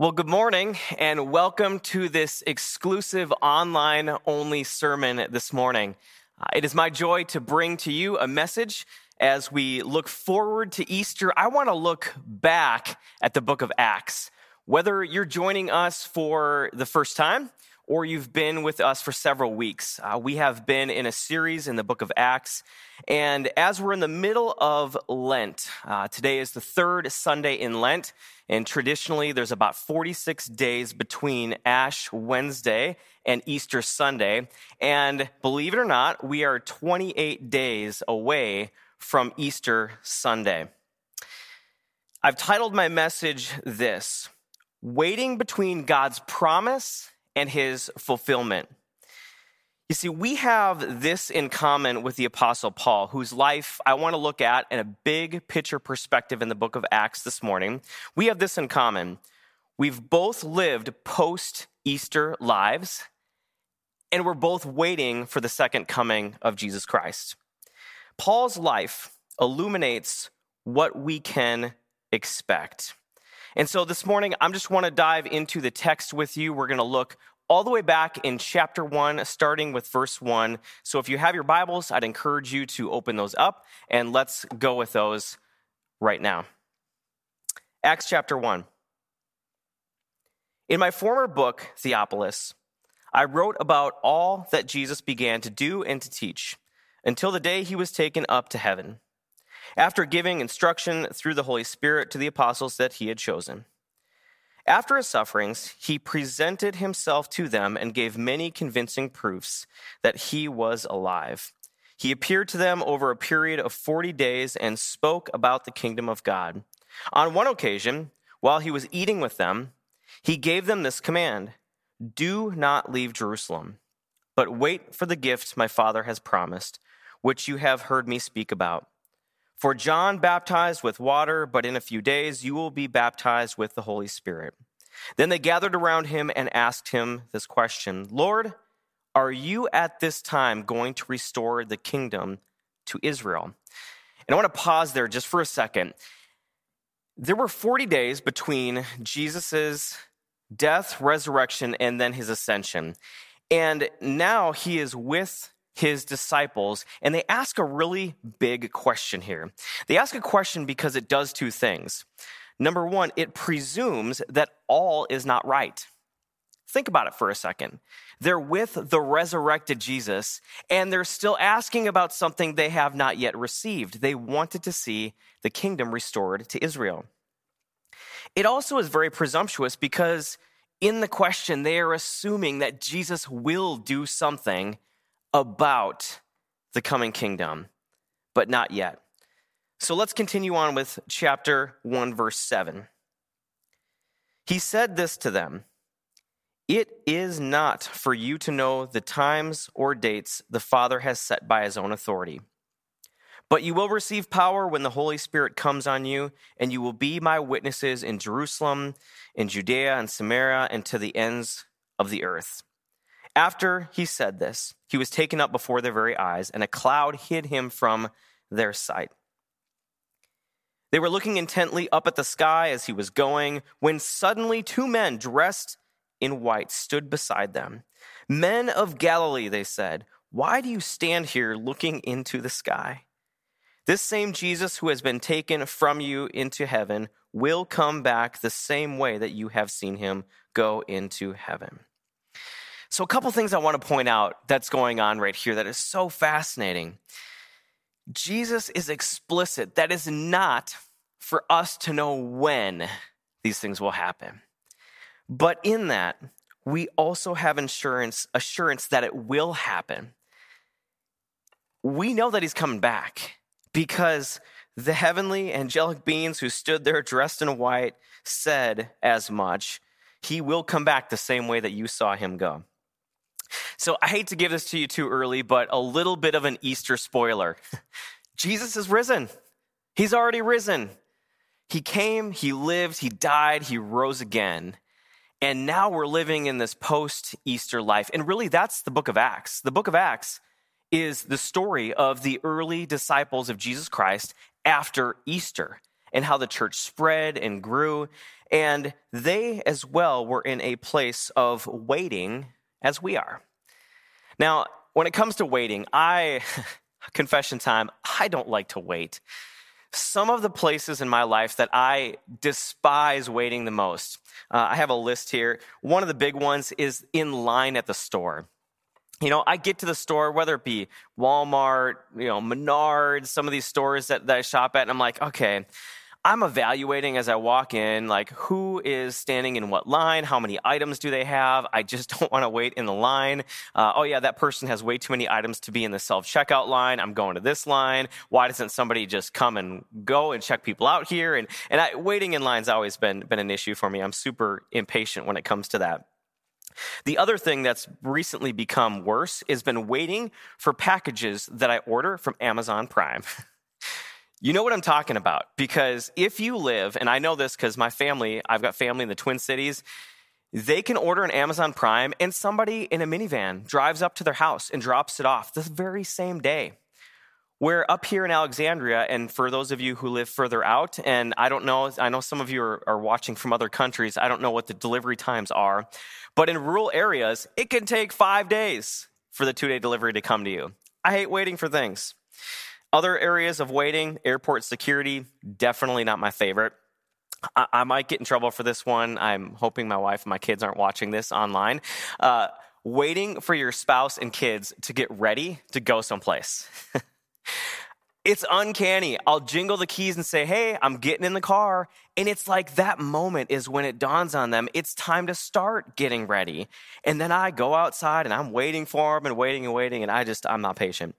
Well, good morning and welcome to this exclusive online only sermon this morning. Uh, it is my joy to bring to you a message as we look forward to Easter. I want to look back at the book of Acts. Whether you're joining us for the first time or you've been with us for several weeks, uh, we have been in a series in the book of Acts. And as we're in the middle of Lent, uh, today is the third Sunday in Lent. And traditionally, there's about 46 days between Ash Wednesday and Easter Sunday. And believe it or not, we are 28 days away from Easter Sunday. I've titled my message this Waiting Between God's Promise and His Fulfillment. You see, we have this in common with the Apostle Paul, whose life I want to look at in a big picture perspective in the book of Acts this morning. We have this in common. We've both lived post Easter lives, and we're both waiting for the second coming of Jesus Christ. Paul's life illuminates what we can expect. And so this morning, I am just want to dive into the text with you. We're going to look all the way back in chapter 1, starting with verse 1. So if you have your Bibles, I'd encourage you to open those up and let's go with those right now. Acts chapter 1. In my former book, Theophilus, I wrote about all that Jesus began to do and to teach until the day he was taken up to heaven, after giving instruction through the Holy Spirit to the apostles that he had chosen. After his sufferings, he presented himself to them and gave many convincing proofs that he was alive. He appeared to them over a period of 40 days and spoke about the kingdom of God. On one occasion, while he was eating with them, he gave them this command Do not leave Jerusalem, but wait for the gift my Father has promised, which you have heard me speak about. For John baptized with water, but in a few days you will be baptized with the Holy Spirit. Then they gathered around him and asked him this question Lord, are you at this time going to restore the kingdom to Israel? And I want to pause there just for a second. There were 40 days between Jesus' death, resurrection, and then his ascension. And now he is with his disciples, and they ask a really big question here. They ask a question because it does two things. Number one, it presumes that all is not right. Think about it for a second. They're with the resurrected Jesus, and they're still asking about something they have not yet received. They wanted to see the kingdom restored to Israel. It also is very presumptuous because in the question, they are assuming that Jesus will do something about the coming kingdom, but not yet. So let's continue on with chapter 1, verse 7. He said this to them It is not for you to know the times or dates the Father has set by his own authority. But you will receive power when the Holy Spirit comes on you, and you will be my witnesses in Jerusalem, in Judea and Samaria, and to the ends of the earth. After he said this, he was taken up before their very eyes, and a cloud hid him from their sight. They were looking intently up at the sky as he was going, when suddenly two men dressed in white stood beside them. Men of Galilee, they said, why do you stand here looking into the sky? This same Jesus who has been taken from you into heaven will come back the same way that you have seen him go into heaven. So, a couple things I want to point out that's going on right here that is so fascinating. Jesus is explicit. That is not for us to know when these things will happen. But in that, we also have insurance, assurance that it will happen. We know that he's coming back because the heavenly angelic beings who stood there dressed in white said as much. He will come back the same way that you saw him go. So I hate to give this to you too early, but a little bit of an Easter spoiler. Jesus is risen. He's already risen. He came, he lived, he died, he rose again. And now we're living in this post Easter life. And really, that's the book of Acts. The book of Acts is the story of the early disciples of Jesus Christ after Easter. and how the church spread and grew. And they as well were in a place of waiting as we are. Now, when it comes to waiting, I, confession time, I don't like to wait. Some of the places in my life that I despise waiting the most, uh, I have a list here. One of the big ones is in line at the store you know, I get to the store, whether it be Walmart, you know, Menards, some of these stores that, that I shop at, and I'm like, okay, I'm evaluating as I walk in, like who is standing in what line, how many items do they have. I just don't want to wait in the line. Uh, oh yeah, that person has way too many items to be in the self checkout line. I'm going to this line. Why doesn't somebody just come and go and check people out here? And and I, waiting in lines always been been an issue for me. I'm super impatient when it comes to that. The other thing that's recently become worse is been waiting for packages that I order from Amazon Prime. you know what I'm talking about because if you live, and I know this because my family, I've got family in the Twin Cities, they can order an Amazon Prime and somebody in a minivan drives up to their house and drops it off the very same day. We're up here in Alexandria, and for those of you who live further out, and I don't know, I know some of you are, are, watching from other countries, I don't know what the delivery times are, but in rural areas, it can take five days for the two day delivery to come to you. I hate waiting for things. Other areas of waiting, airport security, definitely not my favorite. I, I might get in trouble for this one. I'm hoping my wife and my kids aren't watching this online. Uh, waiting for your spouse and kids to get ready to go someplace. It's uncanny. I'll jingle the keys and say, Hey, I'm getting in the car. And it's like that moment is when it dawns on them. It's time to start getting ready. And then I go outside and I'm waiting for them and waiting and waiting. And I just, I'm not patient.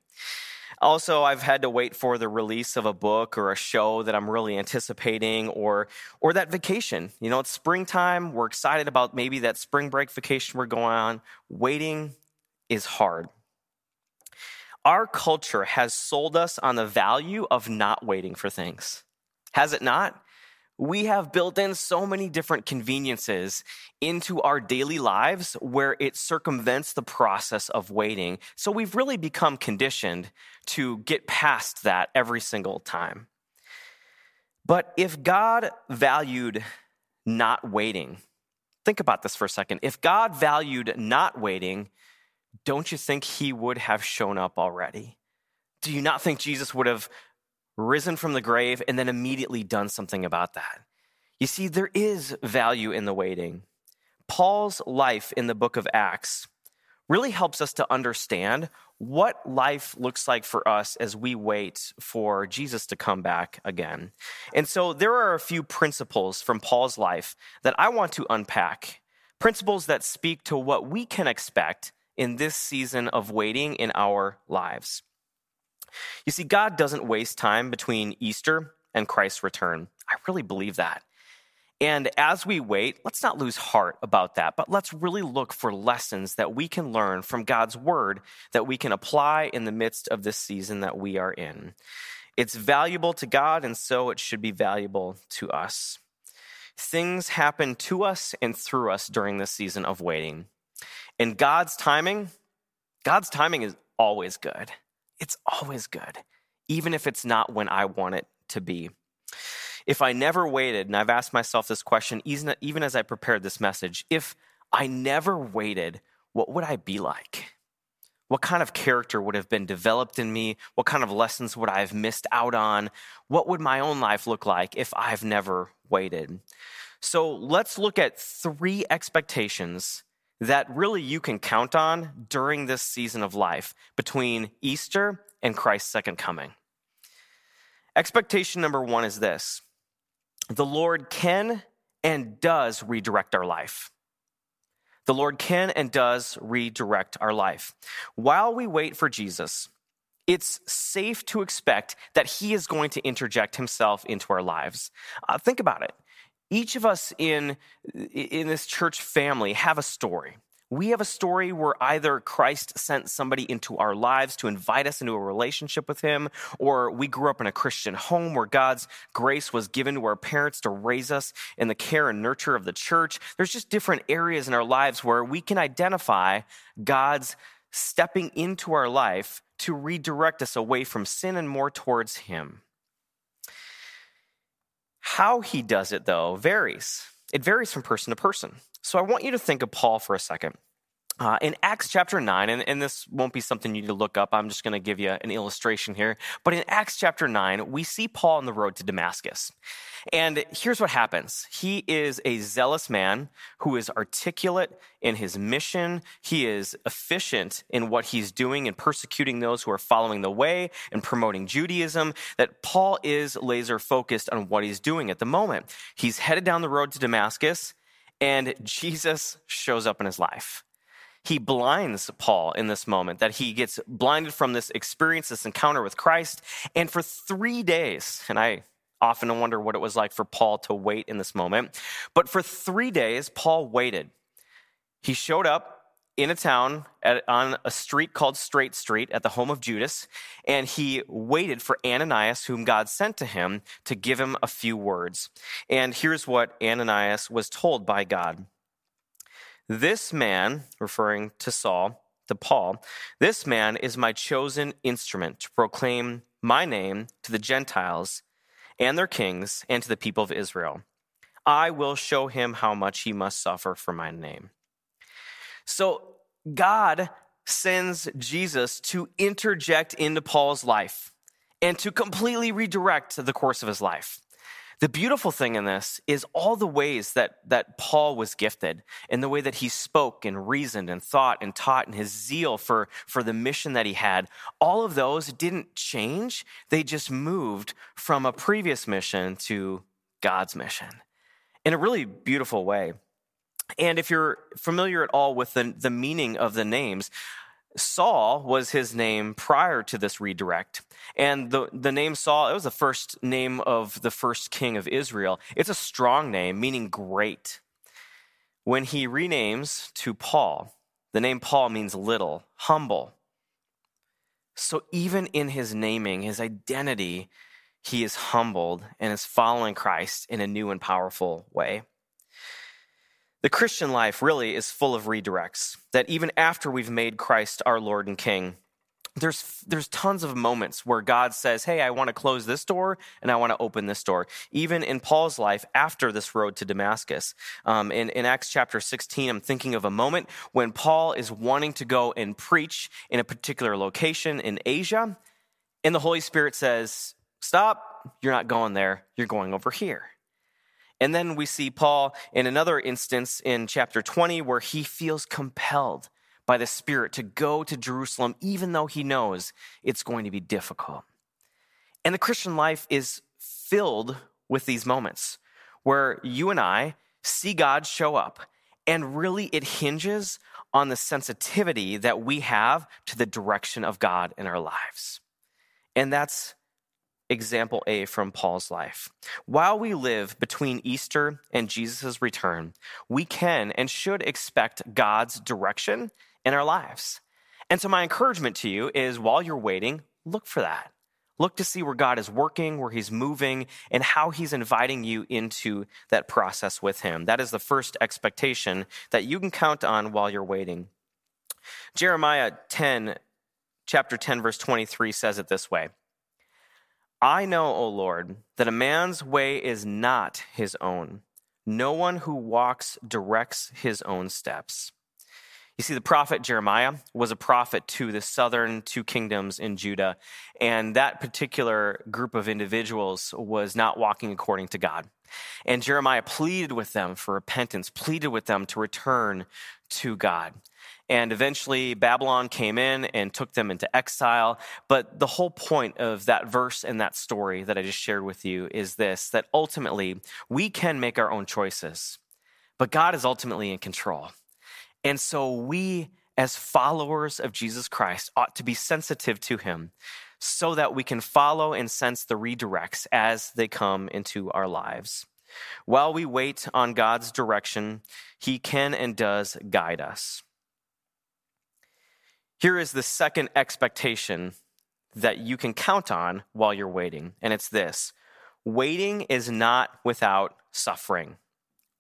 Also, I've had to wait for the release of a book or a show that I'm really anticipating or or that vacation. You know, it's springtime. We're excited about maybe that spring break vacation we're going on. Waiting is hard. Our culture has sold us on the value of not waiting for things. Has it not? We have built in so many different conveniences into our daily lives where it circumvents the process of waiting. So we've really become conditioned to get past that every single time. But if God valued not waiting, think about this for a second. If God valued not waiting, don't you think he would have shown up already? Do you not think Jesus would have risen from the grave and then immediately done something about that? You see, there is value in the waiting. Paul's life in the book of Acts really helps us to understand what life looks like for us as we wait for Jesus to come back again. And so there are a few principles from Paul's life that I want to unpack, principles that speak to what we can expect in this season of waiting in our lives. You see, God doesn't waste time between Easter and Christ's return. I really believe that. And as we wait, let's not lose heart about that, but let's really look for lessons that we can learn from God's word that we can apply in the midst of this season that we are in. It's valuable to God, and so it should be valuable to us. Things happen to us and through us during this season of waiting. And God's timing, God's timing is always good. It's always good, even if it's not when I want it to be. If I never waited, and I've asked myself this question even as I prepared this message, if I never waited, what would I be like? What kind of character would have been developed in me? What kind of lessons would I have missed out on? What would my own life look like if I've never waited? So let's look at three expectations that really you can count on during this season of life between Easter and Christ's second coming. Expectation number one is this the Lord can and does redirect our life. The Lord can and does redirect our life. While we wait for Jesus, it's safe to expect that he is going to interject himself into our lives. Uh, think about it each of us in, in this church family have a story. We have a story where either Christ sent somebody into our lives to invite us into a relationship with Him, or we grew up in a Christian home where God's grace was given to our parents to raise us in the care and nurture of the church. There's just different areas in our lives where we can identify God's stepping into our life to redirect us away from sin and more towards Him. How he does it, though, varies. It varies from person to person. So I want you to think of Paul for a second. Uh, in Acts chapter 9, and, and, this won't be something you need to look up, I'm just going to give you an illustration here. But in Acts chapter 9, we see Paul on the road to Damascus. And here's what happens he is a zealous man who is articulate in his mission, he is efficient in what he's doing and persecuting those who are following the way and promoting Judaism. That Paul is laser focused on what he's doing at the moment. He's headed down the road to Damascus, and Jesus shows up in his life he blinds Paul in this moment, that he gets blinded from this experience, this encounter with Christ. And for three days, and I often wonder what it was like for Paul to wait in this moment, but for three days, Paul waited. He showed up in a town at, on a street called Straight Street at the home of Judas, and he waited for Ananias, whom God sent to him, to give him a few words. And here's what Ananias was told by God. This man, referring to Saul, to Paul, this man is my chosen instrument to proclaim my name to the Gentiles and their kings and to the people of Israel. I will show him how much he must suffer for my name. So God sends Jesus to interject into Paul's life and to completely redirect the course of his life. The beautiful thing in this is all the ways that, that Paul was gifted and the way that he spoke and reasoned and thought and taught and his zeal for, for the mission that he had. All of those didn't change. They just moved from a previous mission to God's mission in a really beautiful way. And if you're familiar at all with the, the meaning of the names, Saul was his name prior to this redirect. And the, the name Saul, it was the first name of the first king of Israel. It's a strong name, meaning great. When he renames to Paul, the name Paul means little, humble. So even in his naming, his identity, he is humbled and is following Christ in a new and powerful way. The Christian life really is full of redirects, that even after we've made Christ our Lord and King, there's there's tons of moments where God says, "Hey, I want to close this door and I want to open this door." Even in Paul's life after this road to Damascus, um, in in Acts chapter 16, I'm thinking of a moment when Paul is wanting to go and preach in a particular location in Asia, and the Holy Spirit says, "Stop! You're not going there. You're going over here." And then we see Paul in another instance in chapter 20 where he feels compelled by the Spirit to go to Jerusalem, even though he knows it's going to be difficult. And the Christian life is filled with these moments where you and I see God show up, and really it hinges on the sensitivity that we have to the direction of God in our lives. And that's example A from Paul's life. While we live between Easter and Jesus' return, we can and should expect God's direction in our lives. And so, my encouragement to you is while you're waiting, look for that. Look to see where God is working, where He's moving, and how He's inviting you into that process with Him. That is the first expectation that you can count on while you're waiting. Jeremiah 10, chapter 10, verse 23 says it this way I know, O Lord, that a man's way is not his own. No one who walks directs his own steps. You see, the prophet Jeremiah was a prophet to the southern two kingdoms in Judah, and that particular group of individuals was not walking according to God. And Jeremiah pleaded with them for repentance, pleaded with them to return to God. And eventually, Babylon came in and took them into exile. But the whole point of that verse and that story that I just shared with you is this that ultimately we can make our own choices, but God is ultimately in control. And so we, as followers of Jesus Christ, ought to be sensitive to him so that we can follow and sense the redirects as they come into our lives. While we wait on God's direction, he can and does guide us. Here is the second expectation that you can count on while you're waiting, and it's this waiting is not without suffering.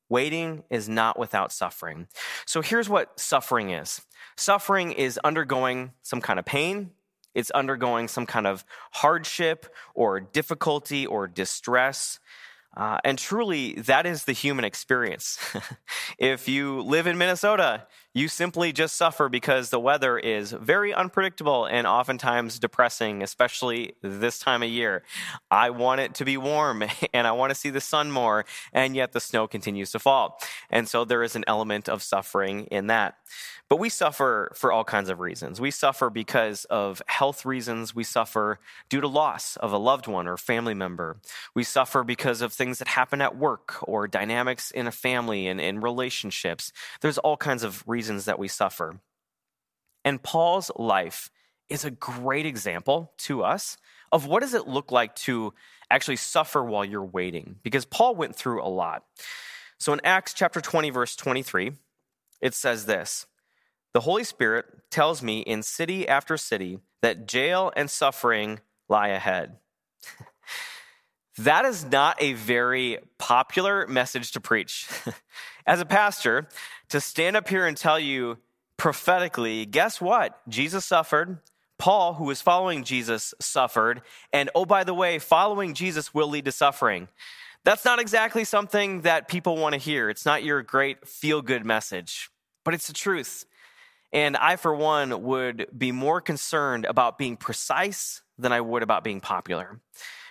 Waiting is not without suffering. So here's what suffering is suffering is undergoing some kind of pain, it's undergoing some kind of hardship or difficulty or distress. Uh, and truly, that is the human experience. if you live in Minnesota, you simply just suffer because the weather is very unpredictable and oftentimes depressing, especially this time of year. I want it to be warm and I want to see the sun more, and yet the snow continues to fall. And so there is an element of suffering in that. But we suffer for all kinds of reasons. We suffer because of health reasons. We suffer due to loss of a loved one or family member. We suffer because of things that happen at work or dynamics in a family and in relationships. There's all kinds of reasons that we suffer. And Paul's life is a great example to us of what does it look like to actually suffer while you're waiting because Paul went through a lot. So in Acts chapter 20 verse 23, it says this: the Holy Spirit tells me in city after city that jail and suffering lie ahead. that is not a very popular message to preach. As a pastor, to stand up here and tell you prophetically, guess what? Jesus suffered. Paul, who was following Jesus, suffered. And oh, by the way, following Jesus will lead to suffering. That's not exactly something that people want to hear. It's not your great feel good message, but it's the truth. And I, for one, would be more concerned about being precise than I would about being popular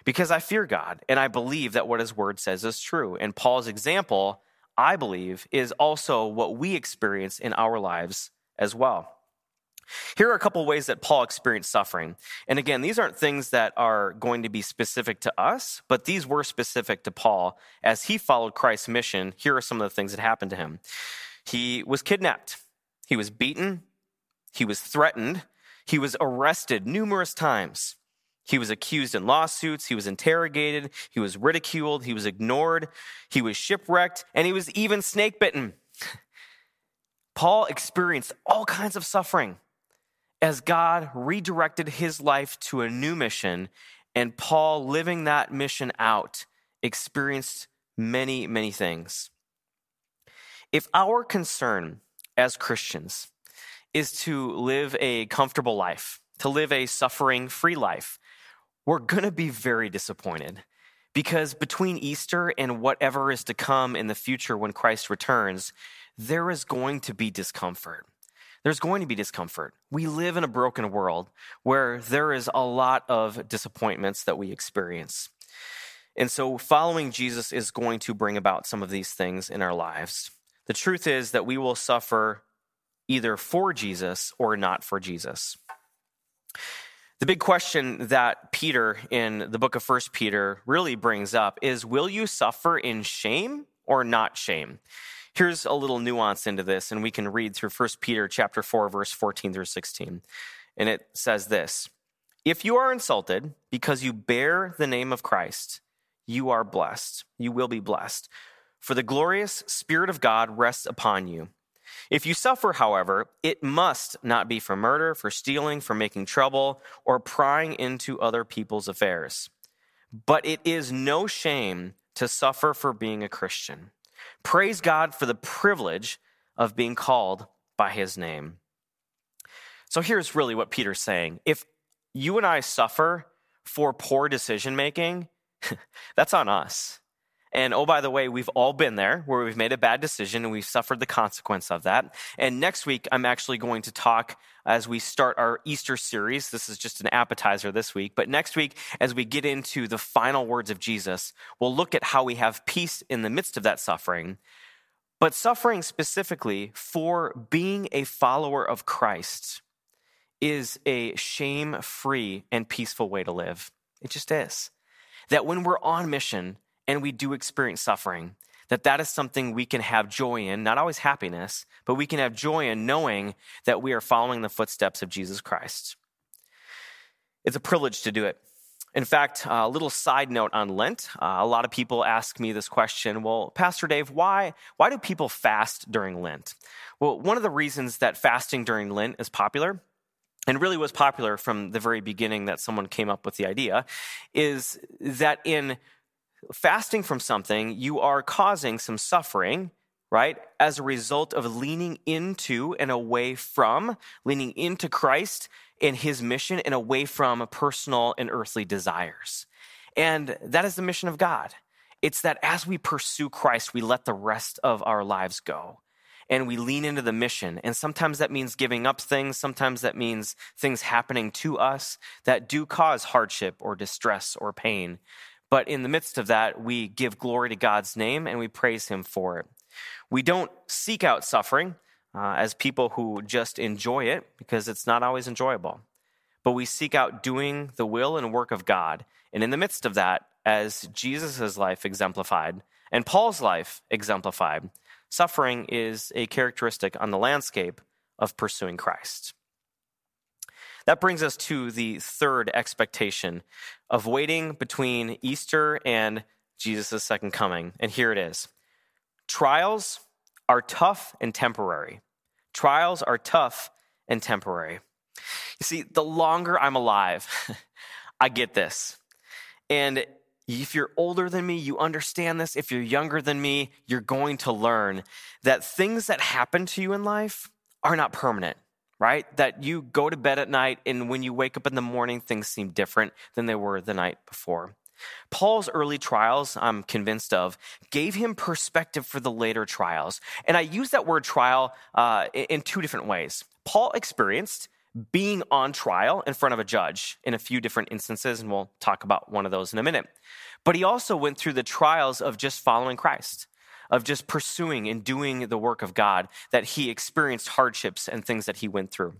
because I fear God and I believe that what his word says is true. And Paul's example, I believe, is also what we experience in our lives as well. Here are a couple ways that Paul experienced suffering. And again, these aren't things that are going to be specific to us, but these were specific to Paul. As he followed Christ's mission, here are some of the things that happened to him. He was kidnapped. He was beaten, he was threatened, he was arrested numerous times. He was accused in lawsuits, he was interrogated, he was ridiculed, he was ignored, he was shipwrecked, and he was even snake bitten. Paul experienced all kinds of suffering as God redirected his life to a new mission, and Paul, living that mission out, experienced many, many things. If our concern as Christians is to live a comfortable life, to live a suffering free life, we're going to be very disappointed because between Easter and whatever is to come in the future when Christ returns, there is going to be discomfort. There's going to be discomfort. We live in a broken world where there is a lot of disappointments that we experience. And so, following Jesus is going to bring about some of these things in our lives. The truth is that we will suffer either for Jesus or not for Jesus. The big question that Peter in the book of First Peter really brings up is will you suffer in shame or not shame? Here's a little nuance into this and we can read through First Peter chapter 4 verse 14 through 16. And it says this: If you are insulted because you bear the name of Christ, you are blessed. You will be blessed for the glorious Spirit of God rests upon you. If you suffer, however, it must not be for murder, for stealing, for making trouble, or prying into other people's affairs. But it is no shame to suffer for being a Christian. Praise God for the privilege of being called by his name. So here's really what Peter's saying. If you and I suffer for poor decision making, that's on us. And oh, by the way, we've all been there where we've made a bad decision and we've suffered the consequence of that. And next week, I'm actually going to talk as we start our Easter series. This is just an appetizer this week. But next week, as we get into the final words of Jesus, we'll look at how we have peace in the midst of that suffering. But suffering specifically for being a follower of Christ is a shame free and peaceful way to live. It just is. That when we're on mission, and we do experience suffering, that that is something we can have joy in, not always happiness, but we can have joy in knowing that we are following the footsteps of Jesus Christ. It's a privilege to do it. In fact, a little side note on Lent. Uh, a lot of people ask me this question. Well, Pastor Dave, why why do people fast during Lent? Well, one of the reasons that fasting during Lent is popular and really was popular from the very beginning that someone came up with the idea is that in fasting from something, you are causing some suffering, right? As a result of leaning into and away from, leaning into Christ and his mission and away from personal and earthly desires. And that is the mission of God. It's that as we pursue Christ, we let the rest of our lives go and we lean into the mission. And sometimes that means giving up things. Sometimes that means things happening to us that do cause hardship or distress or pain. But in the midst of that, we give glory to God's name and we praise Him for it. We don't seek out suffering uh, as people who just enjoy it because it's not always enjoyable. But we seek out doing the will and work of God. And in the midst of that, as Jesus' life exemplified and Paul's life exemplified, suffering is a characteristic on the landscape of pursuing Christ. That brings us to the third expectation of waiting between Easter and Jesus' second coming. And here it is Trials are tough and temporary. Trials are tough and temporary. You see, the longer I'm alive, I get this. And if you're older than me, you understand this. If you're younger than me, you're going to learn that things that happen to you in life are not permanent, right? That you go to bed at night and when you wake up in the morning, things seem different than they were the night before. Paul's early trials, I'm convinced of, gave him perspective for the later trials. And I use that word trial uh, in two different ways. Paul experienced being on trial in front of a judge in a few different instances, and we'll talk about one of those in a minute. But he also went through the trials of just following Christ, of just pursuing and doing the work of God, that he experienced hardships and things that he went through.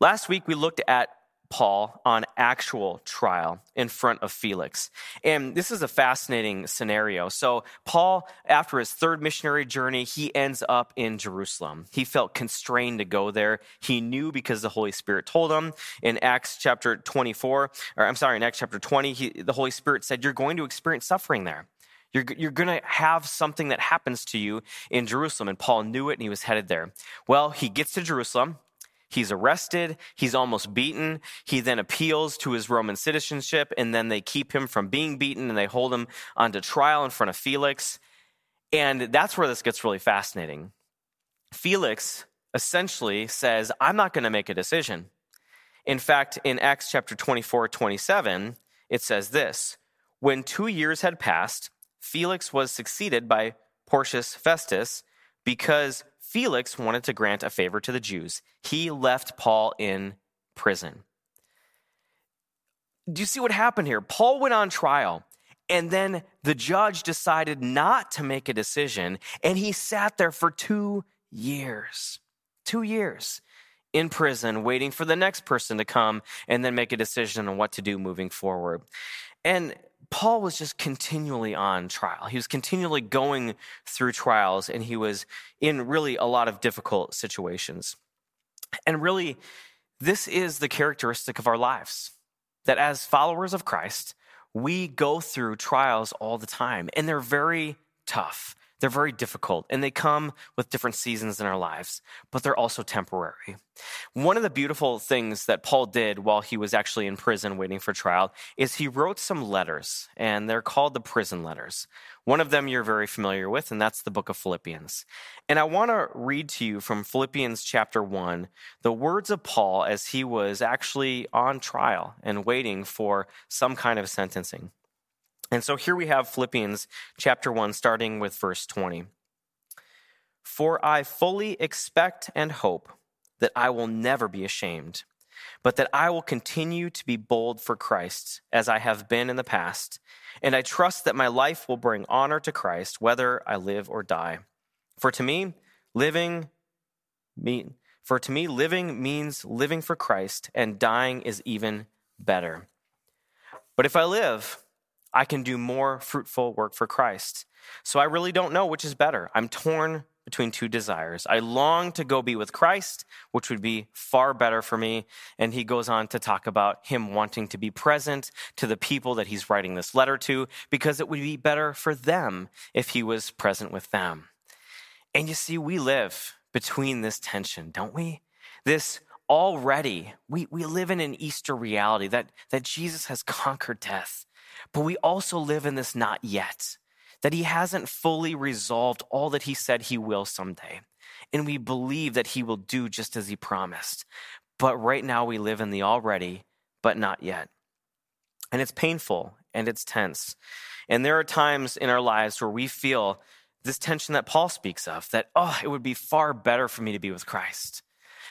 Last week, we looked at Paul on actual trial in front of Felix. And this is a fascinating scenario. So, Paul, after his third missionary journey, he ends up in Jerusalem. He felt constrained to go there. He knew because the Holy Spirit told him in Acts chapter 24, or I'm sorry, in Acts chapter 20, he, the Holy Spirit said, You're going to experience suffering there. You're, you're going to have something that happens to you in Jerusalem. And Paul knew it and he was headed there. Well, he gets to Jerusalem. He's arrested. He's almost beaten. He then appeals to his Roman citizenship, and then they keep him from being beaten and they hold him onto trial in front of Felix. And that's where this gets really fascinating. Felix essentially says, I'm not going to make a decision. In fact, in Acts chapter 24, 27, it says this When two years had passed, Felix was succeeded by Porcius Festus because Felix wanted to grant a favor to the Jews. He left Paul in prison. Do you see what happened here? Paul went on trial, and then the judge decided not to make a decision, and he sat there for two years. Two years in prison, waiting for the next person to come and then make a decision on what to do moving forward. And Paul was just continually on trial. He was continually going through trials and he was in really a lot of difficult situations. And really, this is the characteristic of our lives that as followers of Christ, we go through trials all the time and they're very tough. They're very difficult and they come with different seasons in our lives, but they're also temporary. One of the beautiful things that Paul did while he was actually in prison waiting for trial is he wrote some letters, and they're called the prison letters. One of them you're very familiar with, and that's the book of Philippians. And I want to read to you from Philippians chapter 1 the words of Paul as he was actually on trial and waiting for some kind of sentencing. And so here we have Philippians chapter 1, starting with verse 20. For I fully expect and hope that I will never be ashamed, but that I will continue to be bold for Christ, as I have been in the past. And I trust that my life will bring honor to Christ, whether I live or die. For to me, living mean, for to me, living means living for Christ, and dying is even better. But if I live, I can do more fruitful work for Christ. So I really don't know which is better. I'm torn between two desires. I long to go be with Christ, which would be far better for me. And he goes on to talk about him wanting to be present to the people that he's writing this letter to, because it would be better for them if he was present with them. And you see, we live between this tension, don't we? This already, we, we live in an Easter reality that, that Jesus has conquered death. But we also live in this not yet, that he hasn't fully resolved all that he said he will someday. And we believe that he will do just as he promised. But right now we live in the already, but not yet. And it's painful and it's tense. And there are times in our lives where we feel this tension that Paul speaks of that, oh, it would be far better for me to be with Christ.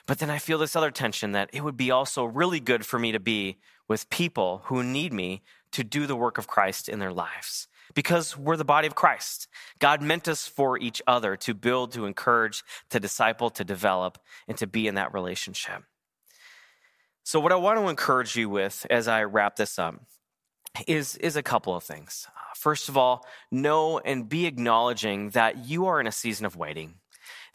But then I feel this other tension that it would be also really good for me to be with people who need me to do the work of Christ in their lives because we're the body of Christ. God meant us for each other to build, to encourage, to disciple, to develop, and to be in that relationship. So, what I want to encourage you with as I wrap this up is, is a couple of things. First of all, know and be acknowledging that you are in a season of waiting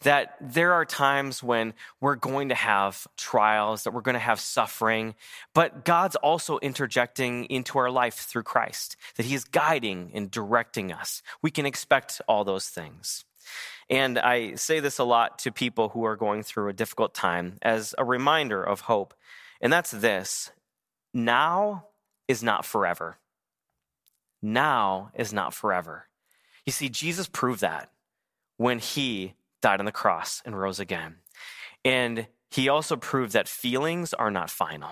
that there are times when we're going to have trials, that we're going to have suffering, but God's also interjecting into our life through Christ, that He is guiding and directing us. We can expect all those things. And I say this a lot to people who are going through a difficult time as a reminder of hope. And that's this now is not forever. Now is not forever. You see, Jesus proved that when he died on the cross and rose again. And he also proved that feelings are not final.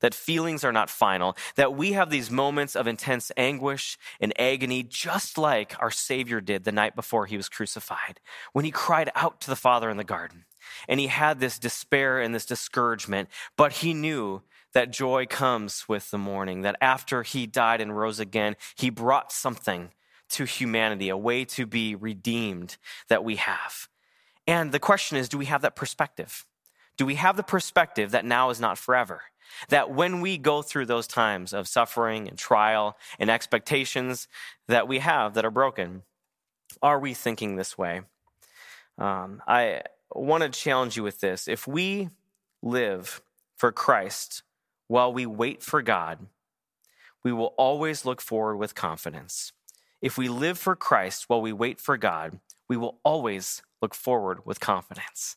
That feelings are not final, that we have these moments of intense anguish and agony, just like our Savior did the night before he was crucified, when he cried out to the Father in the garden. And he had this despair and this discouragement, but he knew that joy comes with the morning, that after he died and rose again, he brought something to humanity, a way to be redeemed that we have. And the question is do we have that perspective? Do we have the perspective that now is not forever? That when we go through those times of suffering and trial and expectations that we have that are broken, are we thinking this way? Um, I want to challenge you with this. If we live for Christ while we wait for God, we will always look forward with confidence. If we live for Christ while we wait for God, we will always look forward with confidence.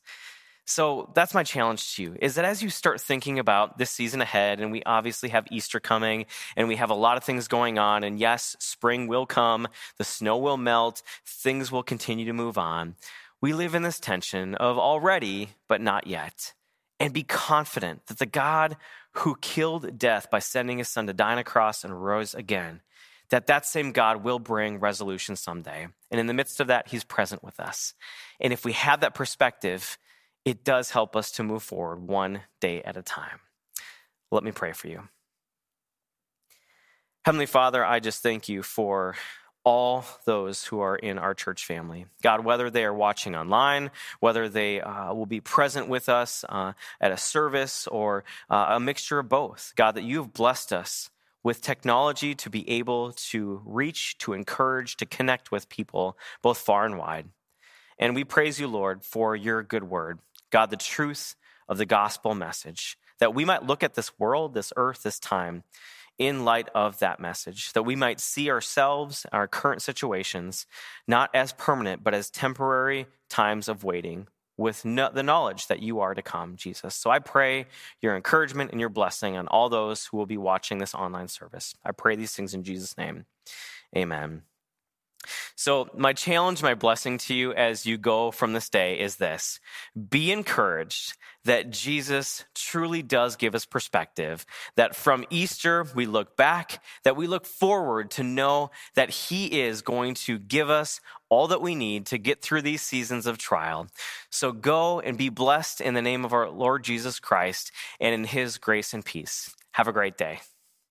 So that's my challenge to you is that as you start thinking about this season ahead, and we obviously have Easter coming and we have a lot of things going on, and yes, spring will come, the snow will melt, things will continue to move on. We live in this tension of already, but not yet. And be confident that the God who killed death by sending his son to die on a cross and rose again that that same God will bring resolution someday. And in the midst of that, he's present with us. And if we have that perspective, it does help us to move forward one day at a time. Let me pray for you. Heavenly Father, I just thank you for all those who are in our church family. God, whether they are watching online, whether they uh, will be present with us uh, at a service or uh, a mixture of both, God, that you have blessed us with technology to be able to reach, to encourage, to connect with people both far and wide. And we praise you, Lord, for your good word, God, the truth of the gospel message, that we might look at this world, this earth, this time in light of that message, that we might see ourselves, our current situations, not as permanent, but as temporary times of waiting with no, the knowledge that you are to come, Jesus. So I pray your encouragement and your blessing on all those who will be watching this online service. I pray these things in Jesus' name. Amen. So, my challenge, my blessing to you as you go from this day is this be encouraged that Jesus truly does give us perspective, that from Easter we look back, that we look forward to know that He is going to give us all that we need to get through these seasons of trial. So, go and be blessed in the name of our Lord Jesus Christ and in His grace and peace. Have a great day.